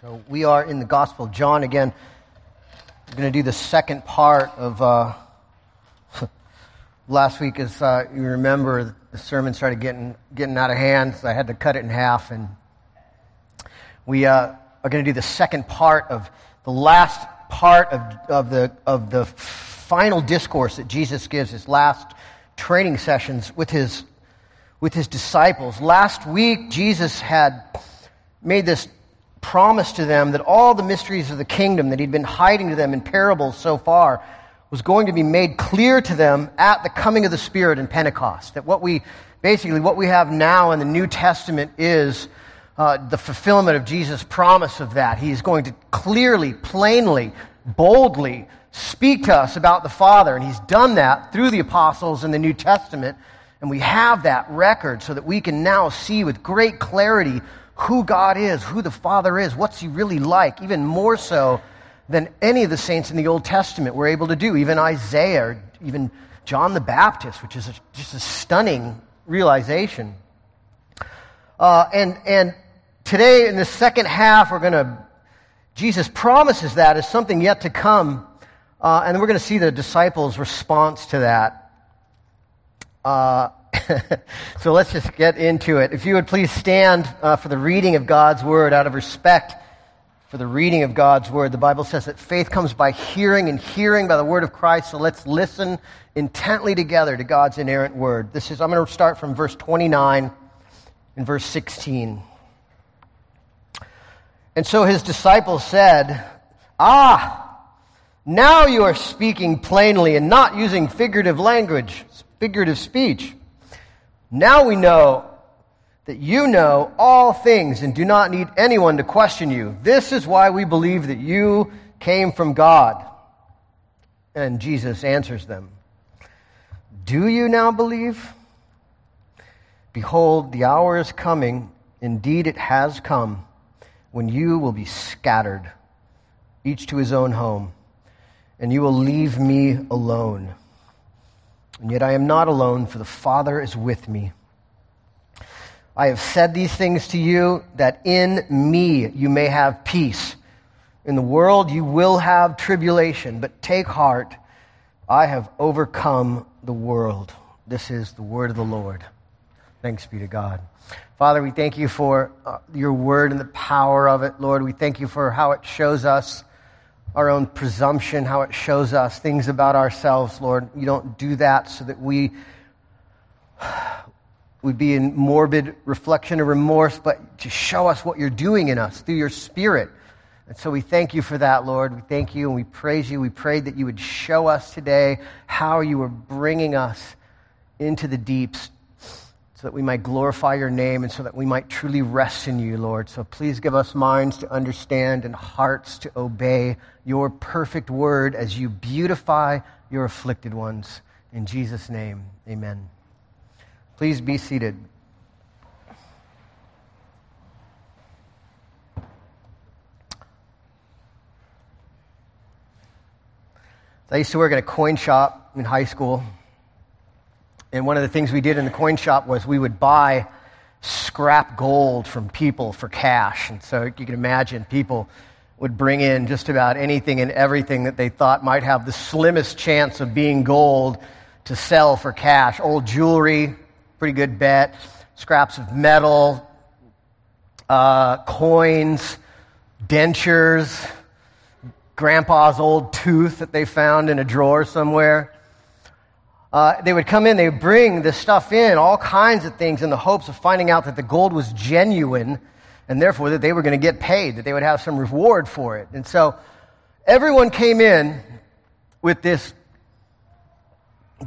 So we are in the Gospel of John again. We're going to do the second part of uh, last week. As uh, you remember, the sermon started getting getting out of hand, so I had to cut it in half. And we uh, are going to do the second part of the last part of, of the of the final discourse that Jesus gives, his last training sessions with his with his disciples. Last week, Jesus had made this promised to them that all the mysteries of the kingdom that he'd been hiding to them in parables so far was going to be made clear to them at the coming of the Spirit in Pentecost. That what we, basically, what we have now in the New Testament is uh, the fulfillment of Jesus' promise of that. He is going to clearly, plainly, boldly speak to us about the Father. And he's done that through the apostles in the New Testament. And we have that record so that we can now see with great clarity who God is, who the Father is, what's He really like, even more so than any of the saints in the Old Testament were able to do, even Isaiah, or even John the Baptist, which is a, just a stunning realization. Uh, and, and today, in the second half, we're going to, Jesus promises that as something yet to come. Uh, and we're going to see the disciples' response to that. Uh, so let's just get into it. If you would please stand uh, for the reading of God's word out of respect for the reading of God's word. The Bible says that faith comes by hearing and hearing by the word of Christ. So let's listen intently together to God's inerrant word. This is I'm going to start from verse 29 and verse 16. And so his disciples said, "Ah, now you are speaking plainly and not using figurative language, figurative speech." Now we know that you know all things and do not need anyone to question you. This is why we believe that you came from God. And Jesus answers them Do you now believe? Behold, the hour is coming, indeed it has come, when you will be scattered, each to his own home, and you will leave me alone. And yet I am not alone, for the Father is with me. I have said these things to you that in me you may have peace. In the world you will have tribulation, but take heart. I have overcome the world. This is the word of the Lord. Thanks be to God. Father, we thank you for uh, your word and the power of it. Lord, we thank you for how it shows us our own presumption, how it shows us things about ourselves, Lord. You don't do that so that we would be in morbid reflection or remorse, but to show us what you're doing in us through your Spirit. And so we thank you for that, Lord. We thank you and we praise you. We prayed that you would show us today how you were bringing us into the deeps so that we might glorify your name and so that we might truly rest in you, Lord. So please give us minds to understand and hearts to obey your perfect word as you beautify your afflicted ones. In Jesus' name, amen. Please be seated. I used to work at a coin shop in high school. And one of the things we did in the coin shop was we would buy scrap gold from people for cash. And so you can imagine people would bring in just about anything and everything that they thought might have the slimmest chance of being gold to sell for cash. Old jewelry, pretty good bet. Scraps of metal, uh, coins, dentures, grandpa's old tooth that they found in a drawer somewhere uh, they would come in, they would bring this stuff in, all kinds of things, in the hopes of finding out that the gold was genuine and therefore that they were going to get paid, that they would have some reward for it. And so everyone came in with this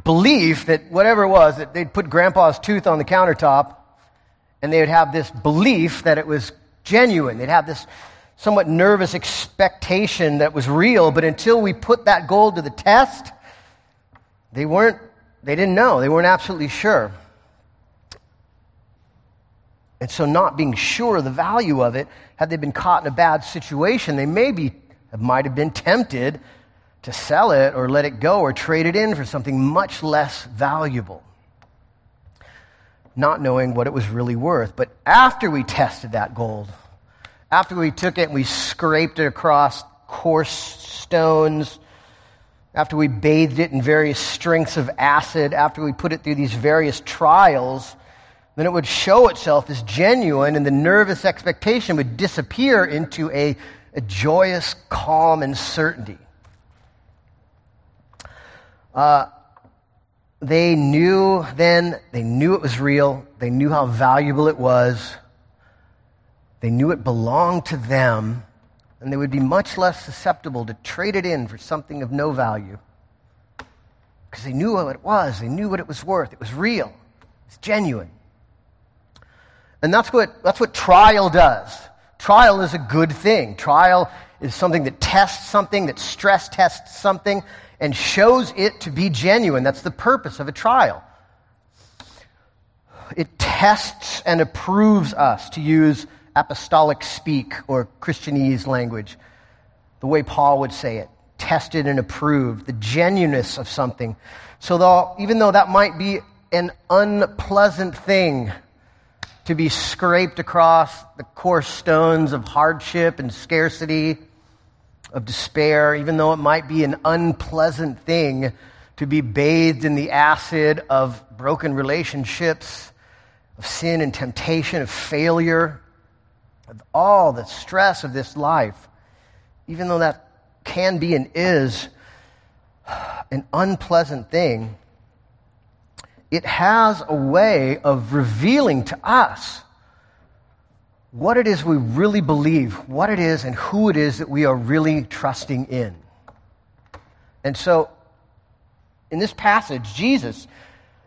belief that whatever it was, that they'd put grandpa's tooth on the countertop and they would have this belief that it was genuine. They'd have this somewhat nervous expectation that was real, but until we put that gold to the test, they weren't they didn't know, they weren't absolutely sure. And so, not being sure of the value of it, had they been caught in a bad situation, they maybe might have been tempted to sell it or let it go or trade it in for something much less valuable, not knowing what it was really worth. But after we tested that gold, after we took it and we scraped it across coarse stones, after we bathed it in various strengths of acid, after we put it through these various trials, then it would show itself as genuine and the nervous expectation would disappear into a, a joyous calm and certainty. Uh, they knew then, they knew it was real, they knew how valuable it was, they knew it belonged to them, and they would be much less susceptible to trade it in for something of no value. Because they knew what it was, they knew what it was worth. It was real, it's genuine. And that's what, that's what trial does. Trial is a good thing. Trial is something that tests something, that stress tests something, and shows it to be genuine. That's the purpose of a trial. It tests and approves us, to use apostolic speak or Christianese language, the way Paul would say it tested and approved, the genuineness of something. So, though, even though that might be an unpleasant thing to be scraped across the coarse stones of hardship and scarcity, of despair, even though it might be an unpleasant thing to be bathed in the acid of broken relationships, of sin and temptation, of failure, all the stress of this life, even though that can be and is an unpleasant thing, it has a way of revealing to us what it is we really believe, what it is, and who it is that we are really trusting in. And so, in this passage, Jesus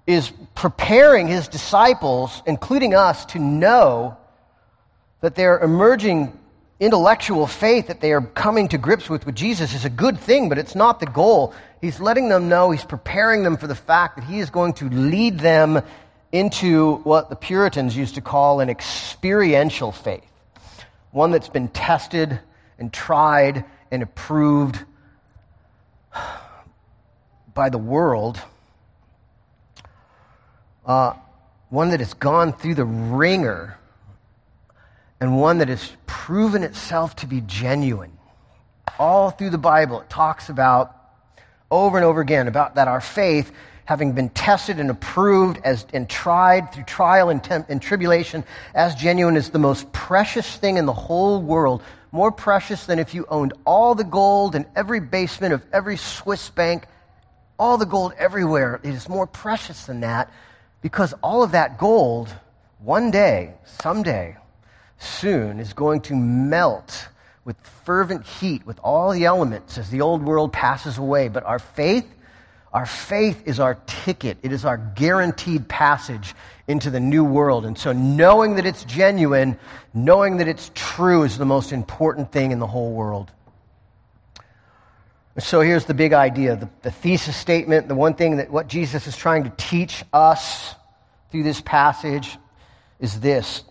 is preparing his disciples, including us, to know that their emerging intellectual faith that they are coming to grips with with Jesus is a good thing, but it's not the goal. He's letting them know, he's preparing them for the fact that he is going to lead them into what the Puritans used to call an experiential faith, one that's been tested and tried and approved by the world, uh, one that has gone through the wringer and one that has proven itself to be genuine. All through the Bible, it talks about over and over again about that our faith, having been tested and approved as, and tried through trial and, temp, and tribulation as genuine, is the most precious thing in the whole world. More precious than if you owned all the gold in every basement of every Swiss bank, all the gold everywhere. It is more precious than that because all of that gold, one day, someday, soon is going to melt with fervent heat with all the elements as the old world passes away. But our faith, our faith is our ticket. It is our guaranteed passage into the new world. And so knowing that it's genuine, knowing that it's true is the most important thing in the whole world. So here's the big idea, the, the thesis statement, the one thing that what Jesus is trying to teach us through this passage is this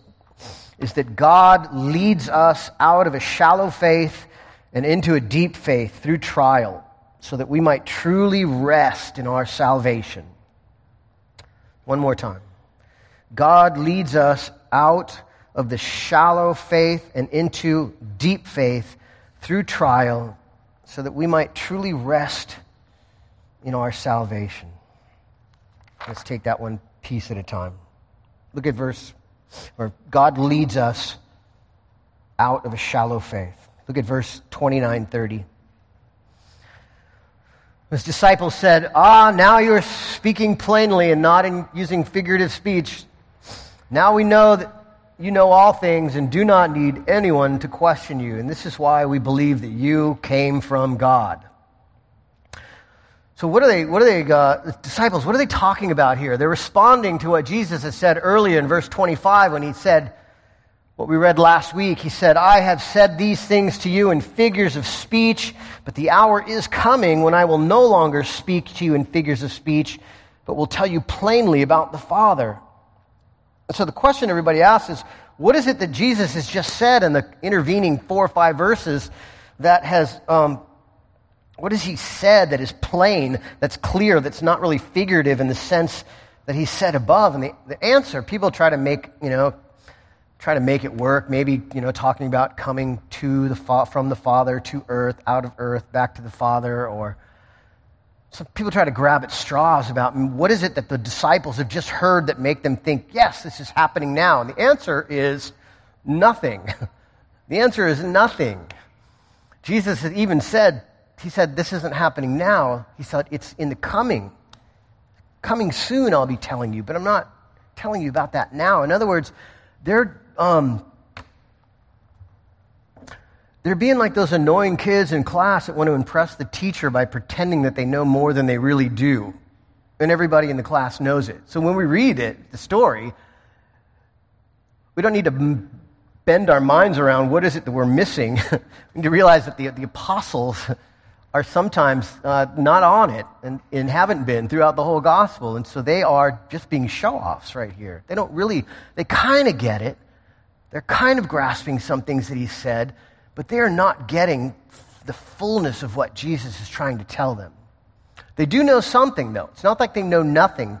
is that God leads us out of a shallow faith and into a deep faith through trial so that we might truly rest in our salvation. One more time. God leads us out of the shallow faith and into deep faith through trial so that we might truly rest in our salvation. Let's take that one piece at a time. Look at verse or God leads us out of a shallow faith. Look at verse 29 30. His disciples said, Ah, now you're speaking plainly and not in using figurative speech. Now we know that you know all things and do not need anyone to question you. And this is why we believe that you came from God. So what are they, what are they, uh, disciples, what are they talking about here? They're responding to what Jesus has said earlier in verse 25 when he said, what we read last week, he said, I have said these things to you in figures of speech, but the hour is coming when I will no longer speak to you in figures of speech, but will tell you plainly about the Father. And so the question everybody asks is, what is it that Jesus has just said in the intervening four or five verses that has um, what has he said that is plain, that's clear, that's not really figurative in the sense that he said above? And the, the answer, people try to make, you know, try to make it work. Maybe, you know, talking about coming to the fa- from the Father to earth, out of earth, back to the Father, or some people try to grab at straws about mm, what is it that the disciples have just heard that make them think, yes, this is happening now. And the answer is nothing. the answer is nothing. Jesus has even said, he said, this isn't happening now. He said, it's in the coming. Coming soon, I'll be telling you, but I'm not telling you about that now. In other words, they're, um, they're being like those annoying kids in class that want to impress the teacher by pretending that they know more than they really do. And everybody in the class knows it. So when we read it, the story, we don't need to bend our minds around what is it that we're missing. we need to realize that the, the apostles are sometimes uh, not on it and, and haven't been throughout the whole gospel. And so they are just being show offs right here. They don't really, they kind of get it. They're kind of grasping some things that he said, but they are not getting the fullness of what Jesus is trying to tell them. They do know something, though. It's not like they know nothing.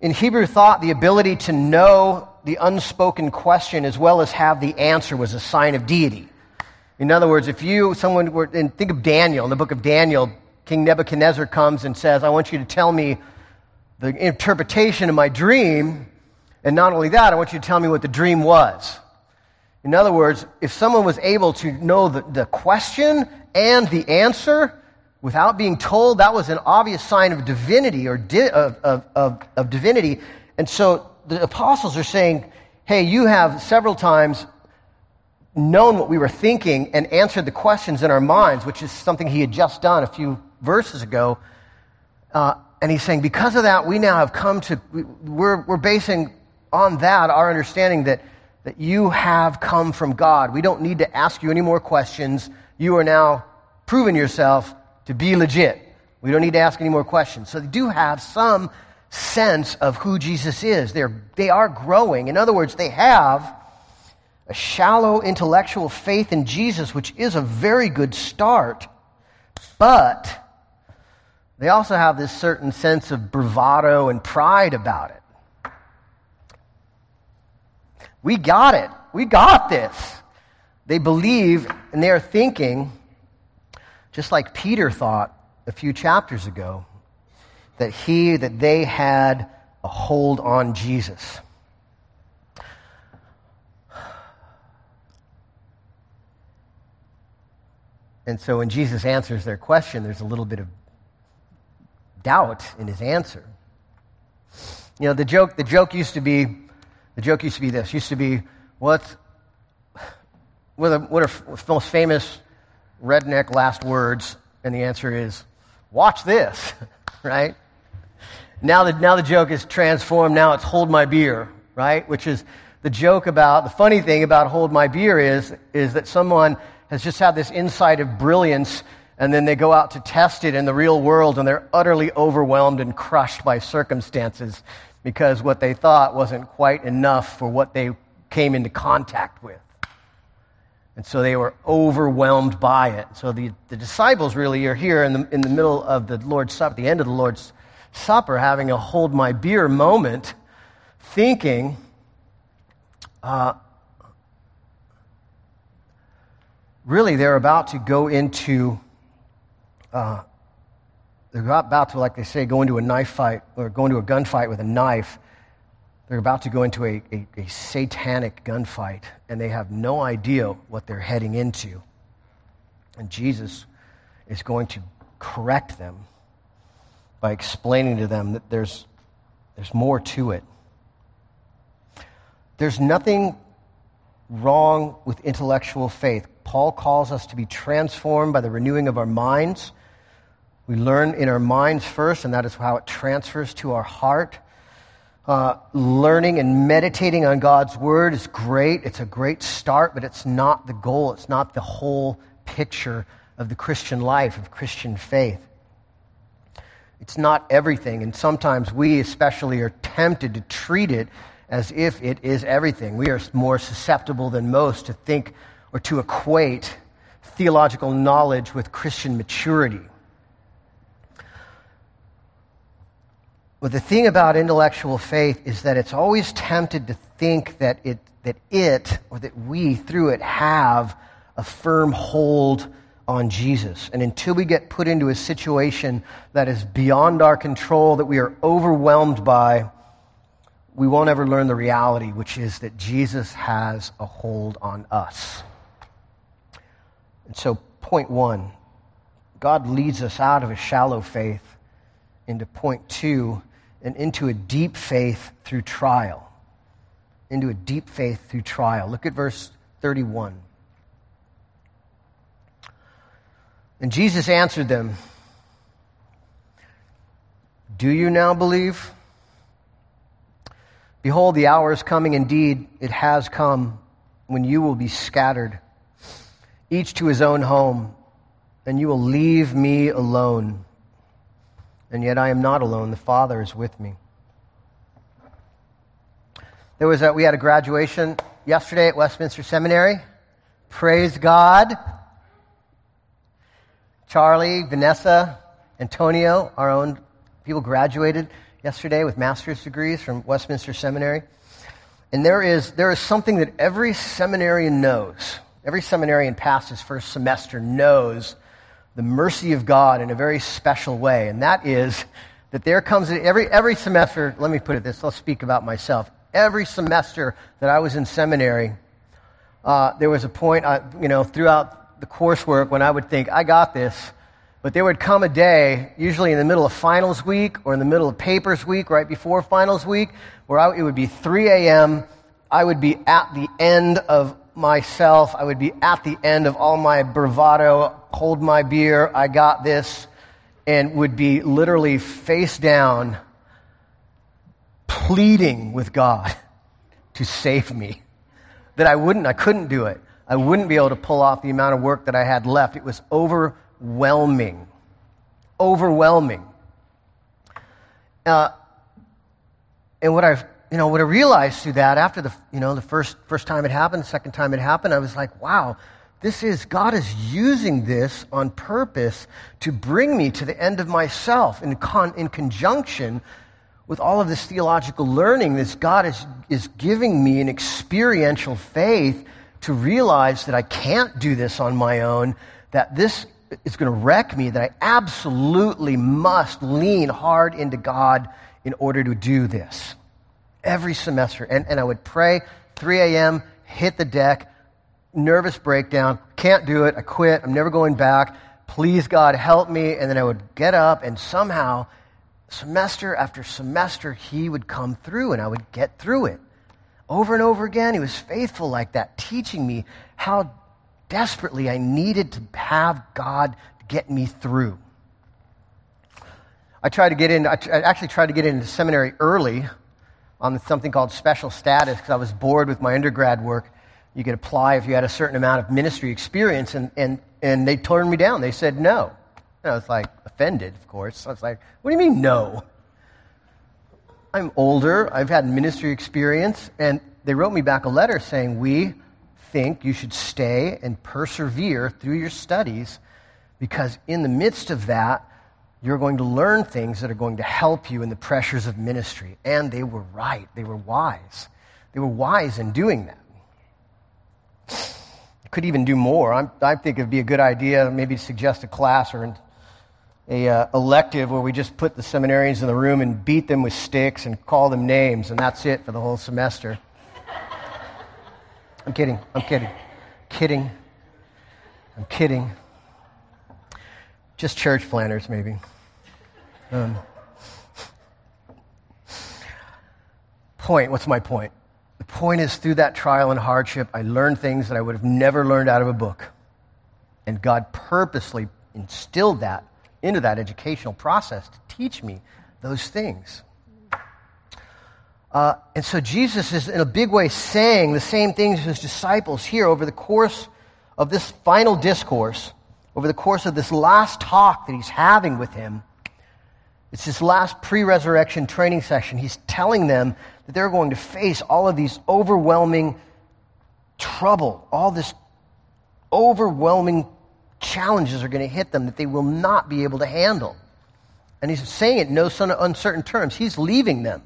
In Hebrew thought, the ability to know the unspoken question as well as have the answer was a sign of deity. In other words, if you, someone were, and think of Daniel, in the book of Daniel, King Nebuchadnezzar comes and says, I want you to tell me the interpretation of my dream. And not only that, I want you to tell me what the dream was. In other words, if someone was able to know the, the question and the answer without being told, that was an obvious sign of divinity or di- of, of, of, of divinity. And so the apostles are saying, hey, you have several times known what we were thinking and answered the questions in our minds, which is something he had just done a few verses ago. Uh, and he's saying, because of that, we now have come to, we're, we're basing on that our understanding that that you have come from God. We don't need to ask you any more questions. You are now proven yourself to be legit. We don't need to ask any more questions. So they do have some sense of who Jesus is. They're, they are growing. In other words, they have a shallow intellectual faith in Jesus, which is a very good start, but they also have this certain sense of bravado and pride about it. We got it. We got this. They believe and they are thinking, just like Peter thought a few chapters ago, that he, that they had a hold on Jesus. And so when Jesus answers their question, there's a little bit of doubt in his answer. You know, the joke, the joke used to be the joke used to be this. Used to be, what's, what are, what are most famous redneck last words? And the answer is, watch this, right? Now the, now the joke is transformed. Now it's hold my beer, right? Which is the joke about, the funny thing about hold my beer is, is that someone has just had this insight of brilliance and then they go out to test it in the real world and they're utterly overwhelmed and crushed by circumstances because what they thought wasn't quite enough for what they came into contact with. And so they were overwhelmed by it. So the, the disciples really are here in the, in the middle of the Lord's Supper, the end of the Lord's Supper, having a hold my beer moment, thinking, uh, really, they're about to go into uh, they're about to, like they say, go into a knife fight or go into a gunfight with a knife. They're about to go into a, a, a satanic gunfight, and they have no idea what they're heading into. And Jesus is going to correct them by explaining to them that there's, there's more to it. There's nothing wrong with intellectual faith. Paul calls us to be transformed by the renewing of our minds we learn in our minds first, and that is how it transfers to our heart. Uh, learning and meditating on God's word is great. It's a great start, but it's not the goal. It's not the whole picture of the Christian life, of Christian faith. It's not everything, and sometimes we especially are tempted to treat it as if it is everything. We are more susceptible than most to think or to equate theological knowledge with Christian maturity. But the thing about intellectual faith is that it's always tempted to think that it, that it or that we, through it, have a firm hold on Jesus. And until we get put into a situation that is beyond our control, that we are overwhelmed by, we won't ever learn the reality, which is that Jesus has a hold on us. And so, point one God leads us out of a shallow faith into point two and into a deep faith through trial. Into a deep faith through trial. Look at verse 31. And Jesus answered them, Do you now believe? Behold, the hour is coming, indeed, it has come, when you will be scattered, each to his own home, and you will leave me alone. And yet I am not alone, the Father is with me. There was a, we had a graduation yesterday at Westminster Seminary. Praise God. Charlie, Vanessa, Antonio, our own people graduated yesterday with master's degrees from Westminster Seminary. And there is, there is something that every seminarian knows. Every seminarian past his first semester knows the mercy of God in a very special way. And that is that there comes every, every semester, let me put it this, I'll speak about myself. Every semester that I was in seminary, uh, there was a point, uh, you know, throughout the coursework when I would think, I got this. But there would come a day, usually in the middle of finals week or in the middle of papers week, right before finals week, where I, it would be 3 a.m. I would be at the end of myself. I would be at the end of all my bravado, hold my beer, I got this, and would be literally face down, pleading with God to save me. That I wouldn't, I couldn't do it. I wouldn't be able to pull off the amount of work that I had left. It was overwhelming. Overwhelming. Uh, and what I, you know, what I realized through that after the, you know, the first, first time it happened, the second time it happened, I was like, wow, this is, God is using this on purpose to bring me to the end of myself in, con, in conjunction with all of this theological learning. This God is, is giving me an experiential faith to realize that I can't do this on my own, that this is going to wreck me, that I absolutely must lean hard into God in order to do this. Every semester. And, and I would pray, 3 a.m., hit the deck, nervous breakdown, can't do it, I quit, I'm never going back. Please, God, help me. And then I would get up, and somehow, semester after semester, He would come through, and I would get through it. Over and over again, he was faithful like that, teaching me how desperately I needed to have God get me through. I tried to get in, I actually tried to get into seminary early on something called special status because I was bored with my undergrad work. You could apply if you had a certain amount of ministry experience, and, and, and they turned me down. They said no. And I was like offended, of course. I was like, what do you mean no? I'm older, I've had ministry experience, and they wrote me back a letter saying, We think you should stay and persevere through your studies because in the midst of that, you're going to learn things that are going to help you in the pressures of ministry. And they were right, they were wise. They were wise in doing that. Could even do more. I'm, I think it'd be a good idea, maybe to suggest a class or a uh, elective where we just put the seminarians in the room and beat them with sticks and call them names, and that's it for the whole semester. I'm kidding. I'm kidding. Kidding. I'm kidding. Just church planners, maybe. Um, point. What's my point? The point is, through that trial and hardship, I learned things that I would have never learned out of a book. And God purposely instilled that into that educational process to teach me those things. Uh, and so Jesus is, in a big way, saying the same things to his disciples here over the course of this final discourse, over the course of this last talk that he's having with him. It's this last pre resurrection training session. He's telling them that they're going to face all of these overwhelming trouble, all this overwhelming challenges are going to hit them that they will not be able to handle. And he's saying it in no uncertain terms. He's leaving them.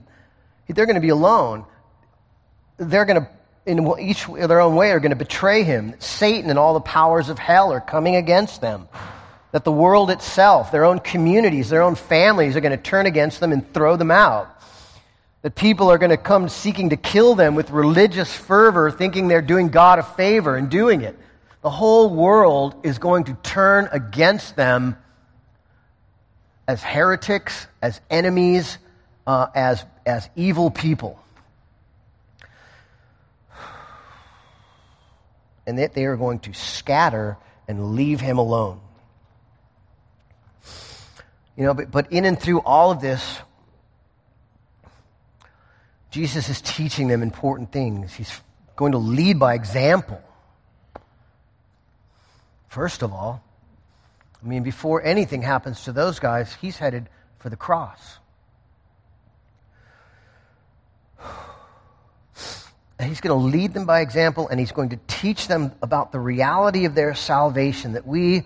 They're going to be alone. They're going to, in each their own way, are going to betray him. Satan and all the powers of hell are coming against them. That the world itself, their own communities, their own families are going to turn against them and throw them out. That people are going to come seeking to kill them with religious fervor, thinking they're doing God a favor and doing it. The whole world is going to turn against them as heretics, as enemies, uh, as, as evil people. And that they are going to scatter and leave him alone. You know, but, but in and through all of this, Jesus is teaching them important things. He's going to lead by example. First of all, I mean, before anything happens to those guys, he's headed for the cross. He's going to lead them by example, and he's going to teach them about the reality of their salvation that we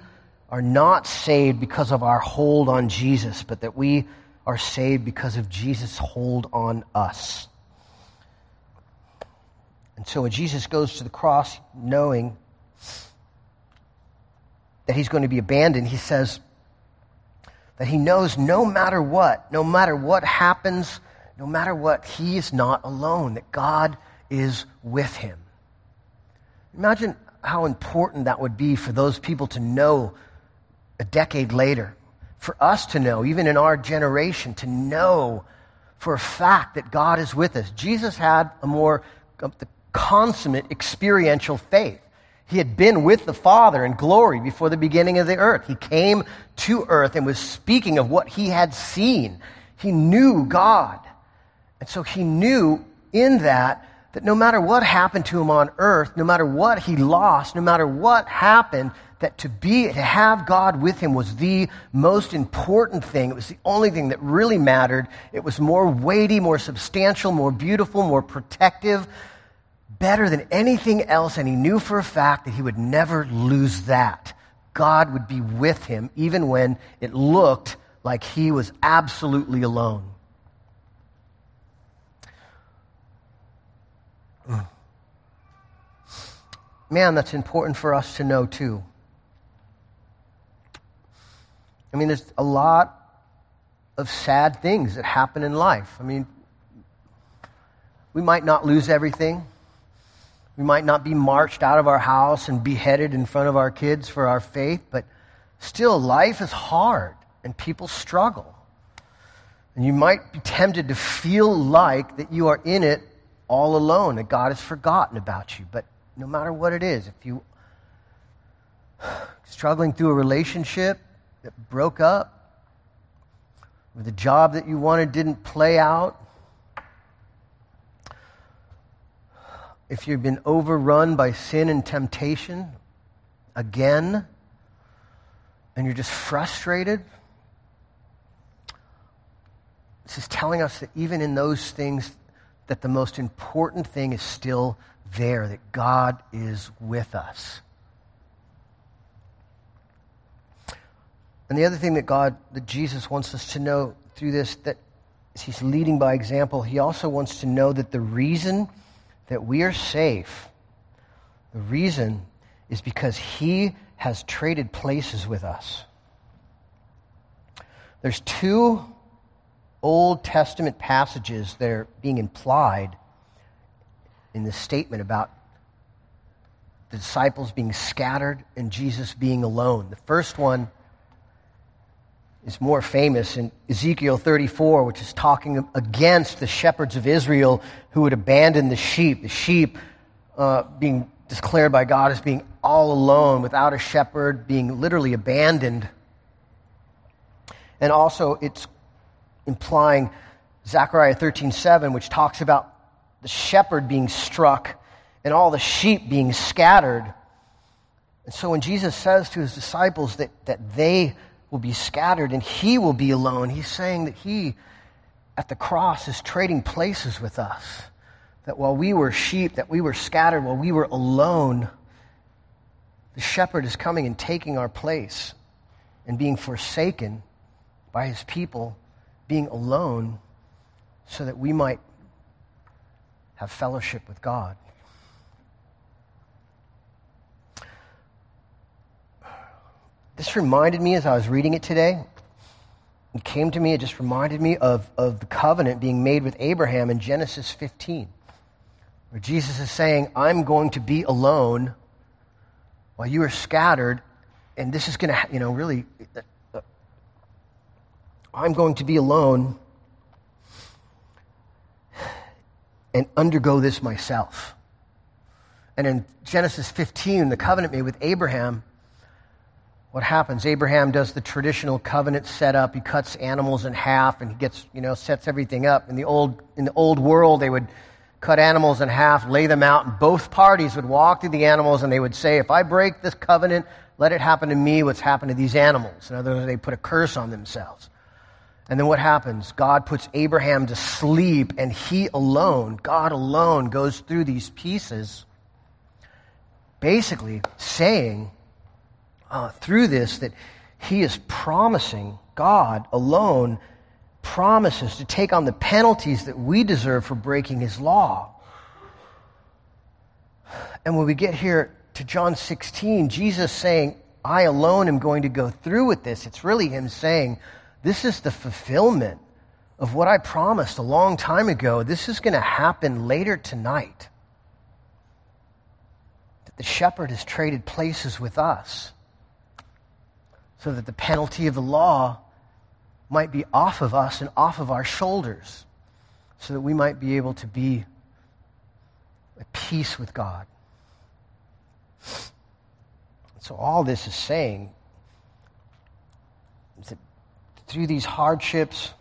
are not saved because of our hold on Jesus, but that we are saved because of Jesus' hold on us. And so when Jesus goes to the cross, knowing that he's going to be abandoned, he says that he knows no matter what, no matter what happens, no matter what, he is not alone, that God is with him. Imagine how important that would be for those people to know a decade later, for us to know, even in our generation, to know for a fact that God is with us. Jesus had a more consummate experiential faith. He had been with the Father in glory before the beginning of the earth. He came to earth and was speaking of what he had seen. He knew God. And so he knew in that that no matter what happened to him on earth, no matter what he lost, no matter what happened, that to be, to have God with him was the most important thing. It was the only thing that really mattered. It was more weighty, more substantial, more beautiful, more protective better than anything else, and he knew for a fact that he would never lose that. God would be with him even when it looked like he was absolutely alone. Man, that's important for us to know too. I mean, there's a lot of sad things that happen in life. I mean, we might not lose everything. We might not be marched out of our house and beheaded in front of our kids for our faith, but still, life is hard and people struggle. And you might be tempted to feel like that you are in it all alone, that God has forgotten about you. But no matter what it is, if you struggling through a relationship that broke up, or the job that you wanted didn't play out, if you've been overrun by sin and temptation again, and you're just frustrated, this is telling us that even in those things, that the most important thing is still there, that God is with us. And the other thing that God, that Jesus wants us to know through this, that he's leading by example, he also wants to know that the reason that we are safe, the reason is because He has traded places with us. There's two Old Testament passages that are being implied in this statement about the disciples being scattered and Jesus being alone. The first one is more famous in Ezekiel 34, which is talking against the shepherds of Israel who would abandon the sheep, the sheep uh, being declared by God as being all alone, without a shepherd, being literally abandoned. And also, it's implying Zechariah 13:7, which talks about the shepherd being struck and all the sheep being scattered. And so when Jesus says to his disciples that, that they will be scattered and he will be alone. He's saying that he, at the cross, is trading places with us. That while we were sheep, that we were scattered, while we were alone, the shepherd is coming and taking our place and being forsaken by his people being alone so that we might have fellowship with God. This reminded me as I was reading it today. It came to me, it just reminded me of, of the covenant being made with Abraham in Genesis 15, where Jesus is saying, I'm going to be alone while you are scattered, and this is going to, you know, really, I'm going to be alone and undergo this myself. And in Genesis 15, the covenant made with Abraham, what happens? Abraham does the traditional covenant setup. He cuts animals in half and he gets, you know, sets everything up. In the old, in the old world, they would cut animals in half, lay them out, and both parties would walk through the animals and they would say, if I break this covenant, let it happen to me what's happened to these animals. In other words, they put a curse on themselves. And then what happens? God puts Abraham to sleep, and he alone, God alone, goes through these pieces, basically saying uh, through this that he is promising, God alone promises to take on the penalties that we deserve for breaking his law. And when we get here to John 16, Jesus saying, I alone am going to go through with this, it's really him saying, this is the fulfillment of what I promised a long time ago. This is going to happen later tonight. That the shepherd has traded places with us so that the penalty of the law might be off of us and off of our shoulders, so that we might be able to be at peace with God. So, all this is saying through these hardships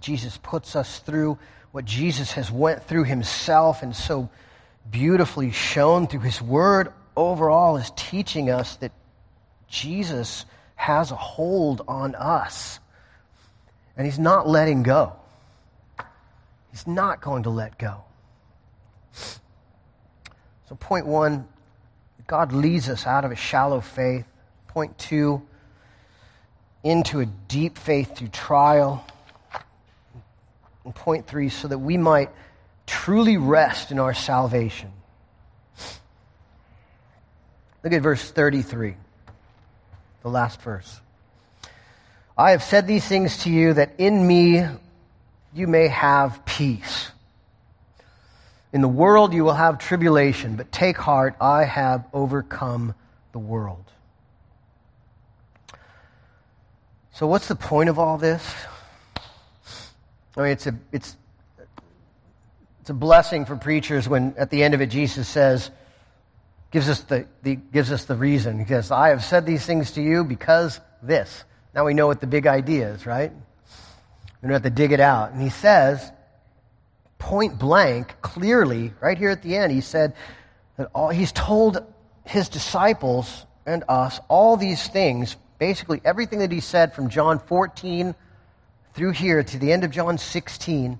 Jesus puts us through, what Jesus has went through himself and so beautifully shown through his word overall is teaching us that Jesus has a hold on us. And he's not letting go. He's not going to let go. So, point one, God leads us out of a shallow faith. Point two, into a deep faith through trial. And point three, so that we might truly rest in our salvation. Look at verse 33, the last verse. I have said these things to you that in me you may have peace. In the world you will have tribulation, but take heart, I have overcome the world. So, what's the point of all this? I mean, it's a, it's, it's a blessing for preachers when at the end of it Jesus says, gives us the, the, gives us the reason. He says, I have said these things to you because this. Now we know what the big idea is, right? We don't have to dig it out. And he says, point blank, clearly, right here at the end, he said that all, he's told his disciples and us all these things, basically everything that he said from John 14 through here to the end of John 16,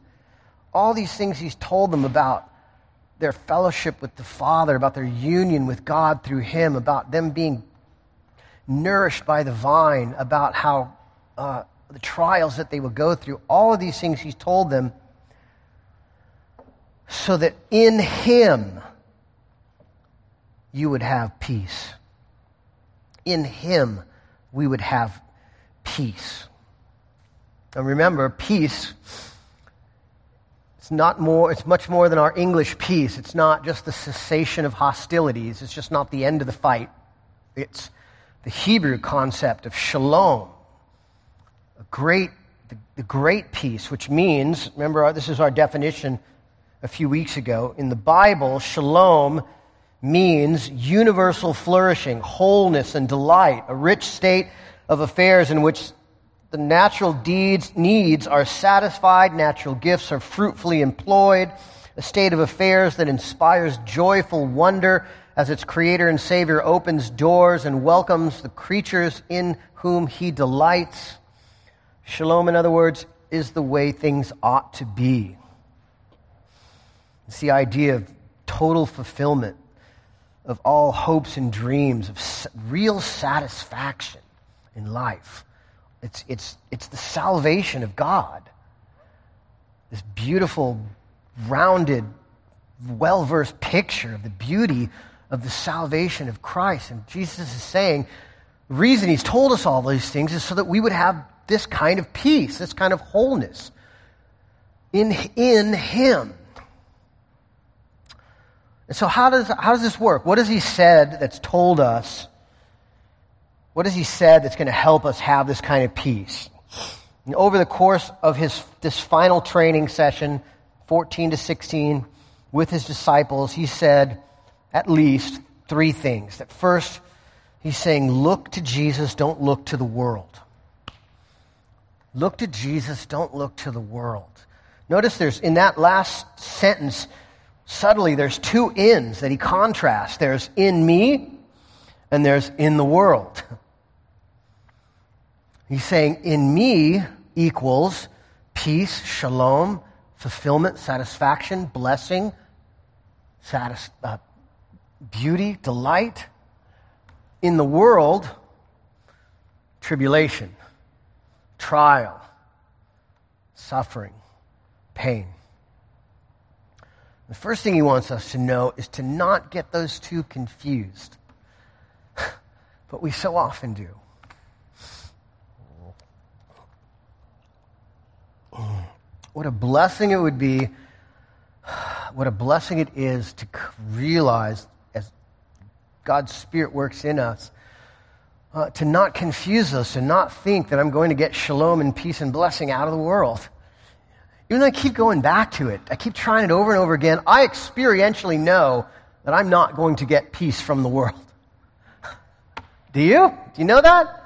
all these things he's told them about their fellowship with the Father, about their union with God through him, about them being nourished by the vine, about how uh, the trials that they would go through, all of these things he's told them, so that in him you would have peace. In him we would have peace. And remember, peace it's not more, it's much more than our English peace. It's not just the cessation of hostilities. It's just not the end of the fight. It's the Hebrew concept of shalom, a great, the, great peace, which means, remember, uh, this is our definition a few weeks ago. In the Bible, shalom means universal flourishing, wholeness, and delight, a rich state of affairs in which the natural deeds, needs are satisfied, natural gifts are fruitfully employed, a state of affairs that inspires joyful wonder as its creator and savior opens doors and welcomes the creatures in whom he delights. Shalom, in other words, is the way things ought to be. It's the idea of total fulfillment of all hopes and dreams, of real satisfaction in life, It's, it's, it's the salvation of God. This beautiful, rounded, well versed picture of the beauty of the salvation of Christ. And Jesus is saying, the reason he's told us all these things is so that we would have this kind of peace, this kind of wholeness in, in him. And so, how does, how does this work? What has he said that's told us? What has he said that's going to help us have this kind of peace? And over the course of his, this final training session, 14 to 16, with his disciples, he said at least three things. That first, he's saying, look to Jesus, don't look to the world. Look to Jesus, don't look to the world. Notice there's, in that last sentence, subtly there's two ins that he contrasts. There's in me, and there's in the world. He's saying, in me equals peace, shalom, fulfillment, satisfaction, blessing, satis- uh, beauty, delight. In the world, tribulation, trial, suffering, pain. The first thing he wants us to know is to not get those two confused. but we so often do. What a blessing it would be, what a blessing it is to realize as God's Spirit works in us, uh, to not confuse us and not think that I'm going to get shalom and peace and blessing out of the world. Even though I keep going back to it, I keep trying it over and over again, I experientially know that I'm not going to get peace from the world. Do you? Do you know that?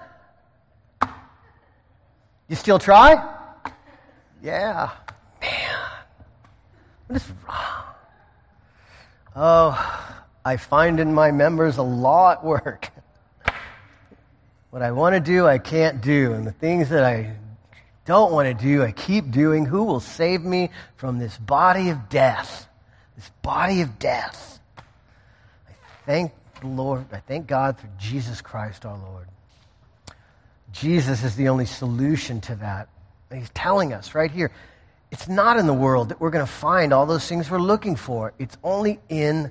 You still try? Yeah. Man. What is wrong? Oh, I find in my members a law at work. What I want to do, I can't do. And the things that I don't want to do, I keep doing. Who will save me from this body of death? This body of death. I thank the Lord. I thank God for Jesus Christ our Lord. Jesus is the only solution to that. He's telling us right here it's not in the world that we're going to find all those things we're looking for. It's only in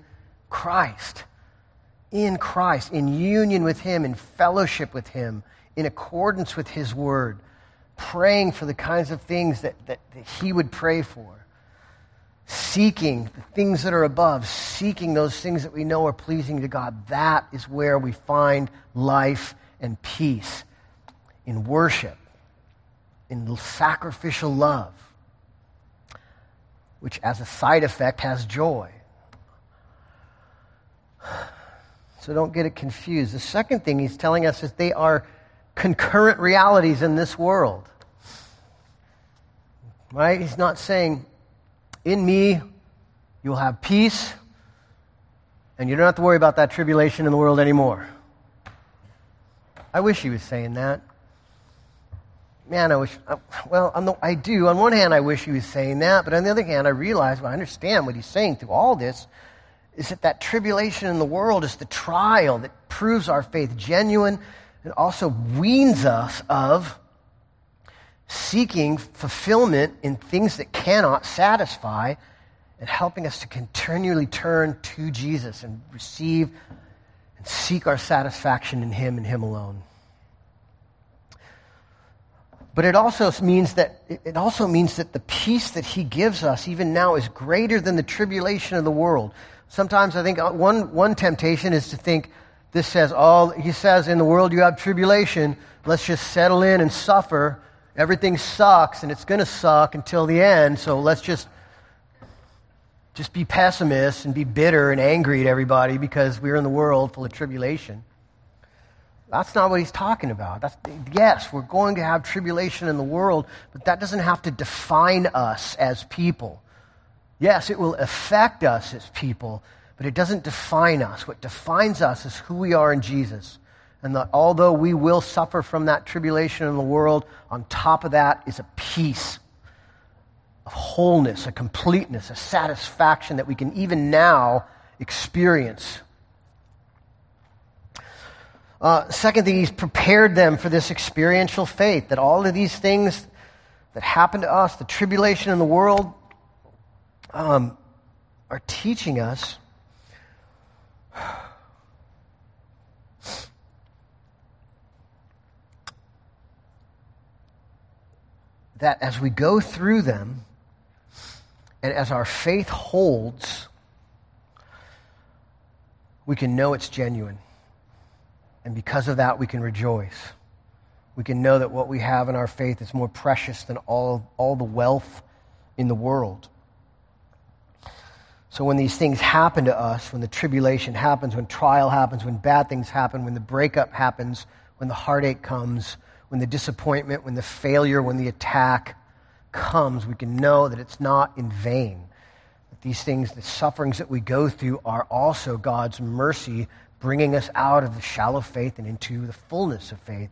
Christ. In Christ, in union with Him, in fellowship with Him, in accordance with His Word, praying for the kinds of things that, that, that He would pray for, seeking the things that are above, seeking those things that we know are pleasing to God. That is where we find life and peace in worship in sacrificial love, which as a side effect has joy. So don't get it confused. The second thing he's telling us is they are concurrent realities in this world. Right? He's not saying, in me, you'll have peace, and you don't have to worry about that tribulation in the world anymore. I wish he was saying that man, I wish, uh, well, the, I do. On one hand, I wish he was saying that, but on the other hand, I realize, well, I understand what he's saying through all this, is that that tribulation in the world is the trial that proves our faith genuine and also weans us of seeking fulfillment in things that cannot satisfy and helping us to continually turn to Jesus and receive and seek our satisfaction in him and him alone. But it also means that it also means that the peace that he gives us even now is greater than the tribulation of the world. Sometimes I think uh, one, one temptation is to think this says, oh, he says in the world you have tribulation. Let's just settle in and suffer. Everything sucks and it's going to suck until the end. So let's just, just be pessimists and be bitter and angry at everybody because we're in the world full of tribulation. That's not what he's talking about. That's, yes, we're going to have tribulation in the world, but that doesn't have to define us as people. Yes, it will affect us as people, but it doesn't define us. What defines us is who we are in Jesus. And that although we will suffer from that tribulation in the world, on top of that is a peace, a wholeness, a completeness, a satisfaction that we can even now experience Uh, second he's prepared them for this experiential faith, that all of these things that happen to us, the tribulation in the world, um, are teaching us that as we go through them and as our faith holds, we can know it's genuine. And because of that, we can rejoice. We can know that what we have in our faith is more precious than all, all the wealth in the world. So when these things happen to us, when the tribulation happens, when trial happens, when bad things happen, when the breakup happens, when the heartache comes, when the disappointment, when the failure, when the attack comes, we can know that it's not in vain. That these things, the sufferings that we go through, are also God's mercy bringing us out of the shallow faith and into the fullness of faith.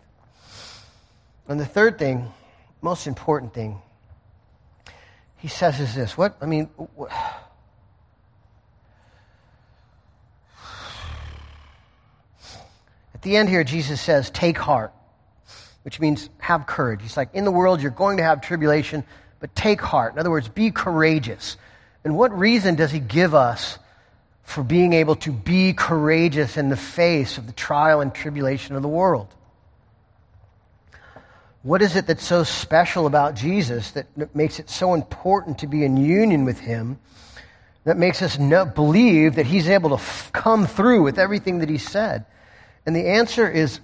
And the third thing, most important thing, he says is this. What, I mean, what, at the end here, Jesus says, take heart which means have courage. He's like, in the world, you're going to have tribulation, but take heart. In other words, be courageous. And what reason does he give us for being able to be courageous in the face of the trial and tribulation of the world? What is it that's so special about Jesus that makes it so important to be in union with him? That makes us know, believe that he's able to f- come through with everything that he said? And the answer is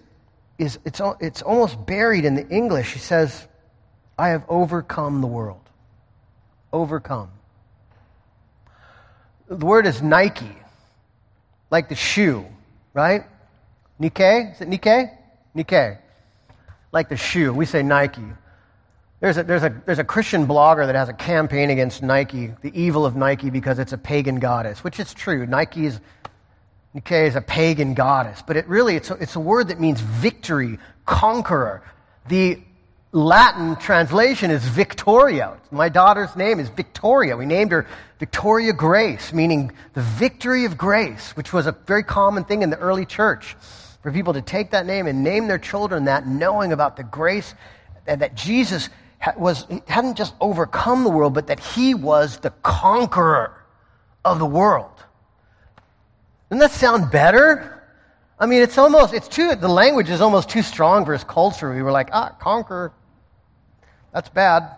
is it's, it's almost buried in the English. He says, I have overcome the world. Overcome. The word is Nike, like the shoe, right? Nike? Is it Nike? Nike. Like the shoe. We say Nike. There's a, there's, a, there's a Christian blogger that has a campaign against Nike, the evil of Nike, because it's a pagan goddess, which is true. Nike is Nike is a pagan goddess, but it really, it's a, it's a word that means victory, conqueror. The Latin translation is Victoria. My daughter's name is Victoria. We named her Victoria Grace, meaning the victory of grace, which was a very common thing in the early church for people to take that name and name their children that, knowing about the grace and that Jesus was, hadn't just overcome the world, but that he was the conqueror of the world. Doesn't that sound better? I mean, it's almost, it's too, the language is almost too strong for his culture. We were like, ah, conquer. That's bad.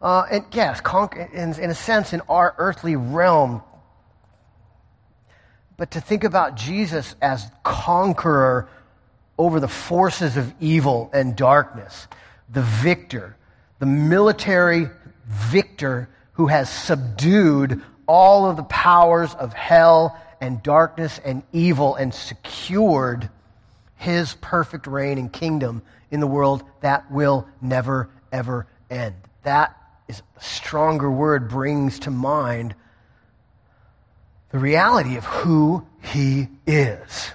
Uh, and yes, conquer, in, in a sense, in our earthly realm. But to think about Jesus as conqueror over the forces of evil and darkness, the victor, the military victor who has subdued all of the powers of hell and darkness and evil and secured his perfect reign and kingdom in the world that will never, ever end. That is a stronger word brings to mind the reality of who he is.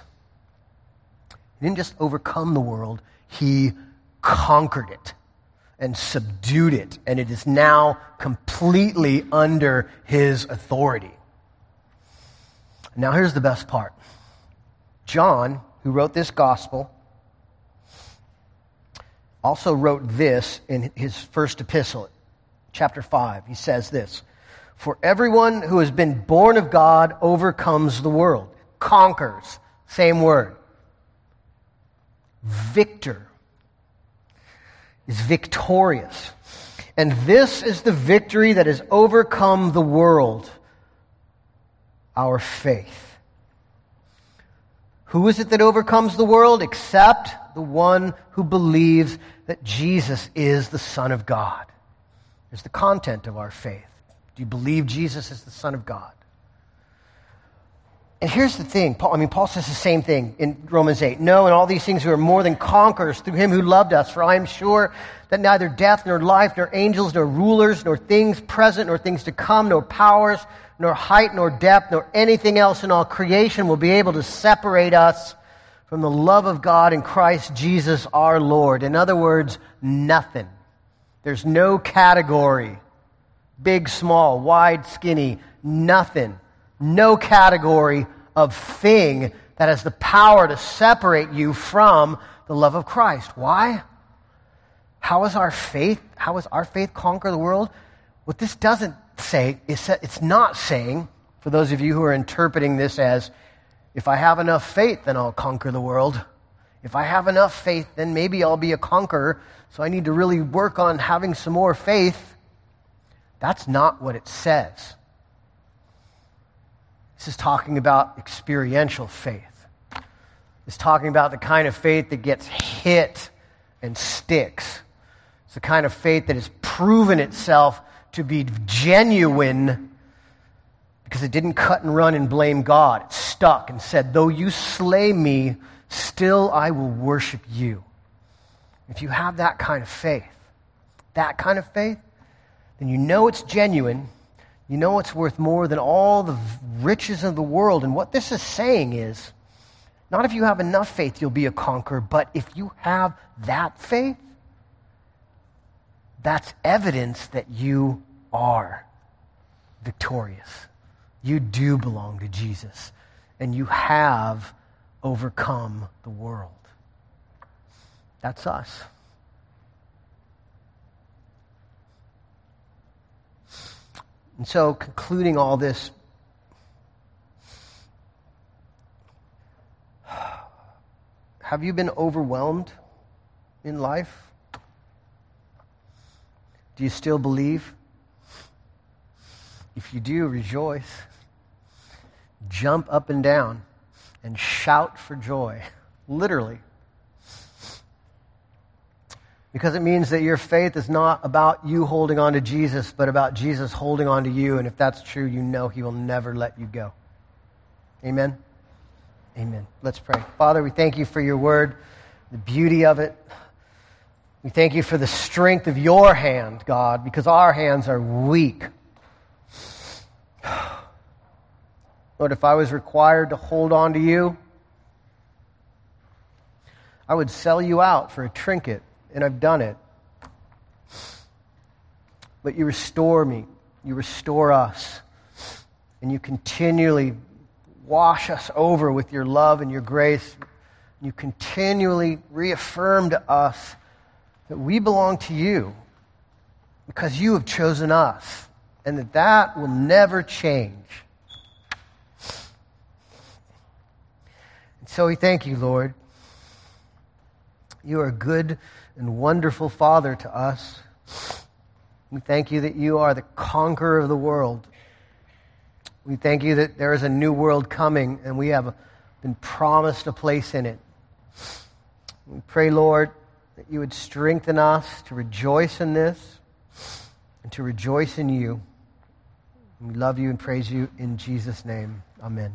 He didn't just overcome the world, he conquered it and subdued it, and it is now completely under his authority. Now, here's the best part John, who wrote this gospel, also wrote this in his first epistle, chapter 5. He says this For everyone who has been born of God overcomes the world, conquers, same word. Victor is victorious. And this is the victory that has overcome the world our faith. Who is it that overcomes the world except the one who believes that Jesus is the Son of God? Is the content of our faith. Do you believe Jesus is the Son of God? And here's the thing. Paul, I mean, Paul says the same thing in Romans 8. No, in all these things we are more than conquerors through him who loved us. For I am sure that neither death, nor life, nor angels, nor rulers, nor things present, nor things to come, nor powers, nor height, nor depth, nor anything else in all creation will be able to separate us from the love of God in Christ Jesus our Lord. In other words, nothing. There's no category big, small, wide, skinny, nothing. No category of thing that has the power to separate you from the love of Christ. Why? How is our faith, how is our faith conquer the world? What this doesn't say it's not saying, for those of you who are interpreting this as, if I have enough faith, then I'll conquer the world. If I have enough faith, then maybe I'll be a conqueror. So I need to really work on having some more faith. That's not what it says. This is talking about experiential faith. It's talking about the kind of faith that gets hit and sticks. It's the kind of faith that has proven itself to be genuine because it didn't cut and run and blame God. It stuck and said, Though you slay me, still I will worship you. If you have that kind of faith, that kind of faith, then you know it's genuine. You know it's worth more than all the riches of the world. And what this is saying is not if you have enough faith, you'll be a conqueror, but if you have that faith, that's evidence that you are victorious. You do belong to Jesus, and you have overcome the world. That's us. And so, concluding all this, have you been overwhelmed in life? Do you still believe? If you do, rejoice. Jump up and down and shout for joy, literally. Because it means that your faith is not about you holding on to Jesus, but about Jesus holding on to you. And if that's true, you know He will never let you go. Amen? Amen. Let's pray. Father, we thank you for your word, the beauty of it. We thank you for the strength of your hand, God, because our hands are weak. Lord, if I was required to hold on to you, I would sell you out for a trinket, and I've done it. But you restore me, you restore us, and you continually wash us over with your love and your grace. You continually reaffirm to us that we belong to you because you have chosen us, and that that will never change. And so we thank you, Lord. You are a good and wonderful Father to us. We thank you that you are the conqueror of the world. We thank you that there is a new world coming and we have been promised a place in it. We pray, Lord, that you would strengthen us to rejoice in this and to rejoice in you. We love you and praise you in Jesus' name. Amen.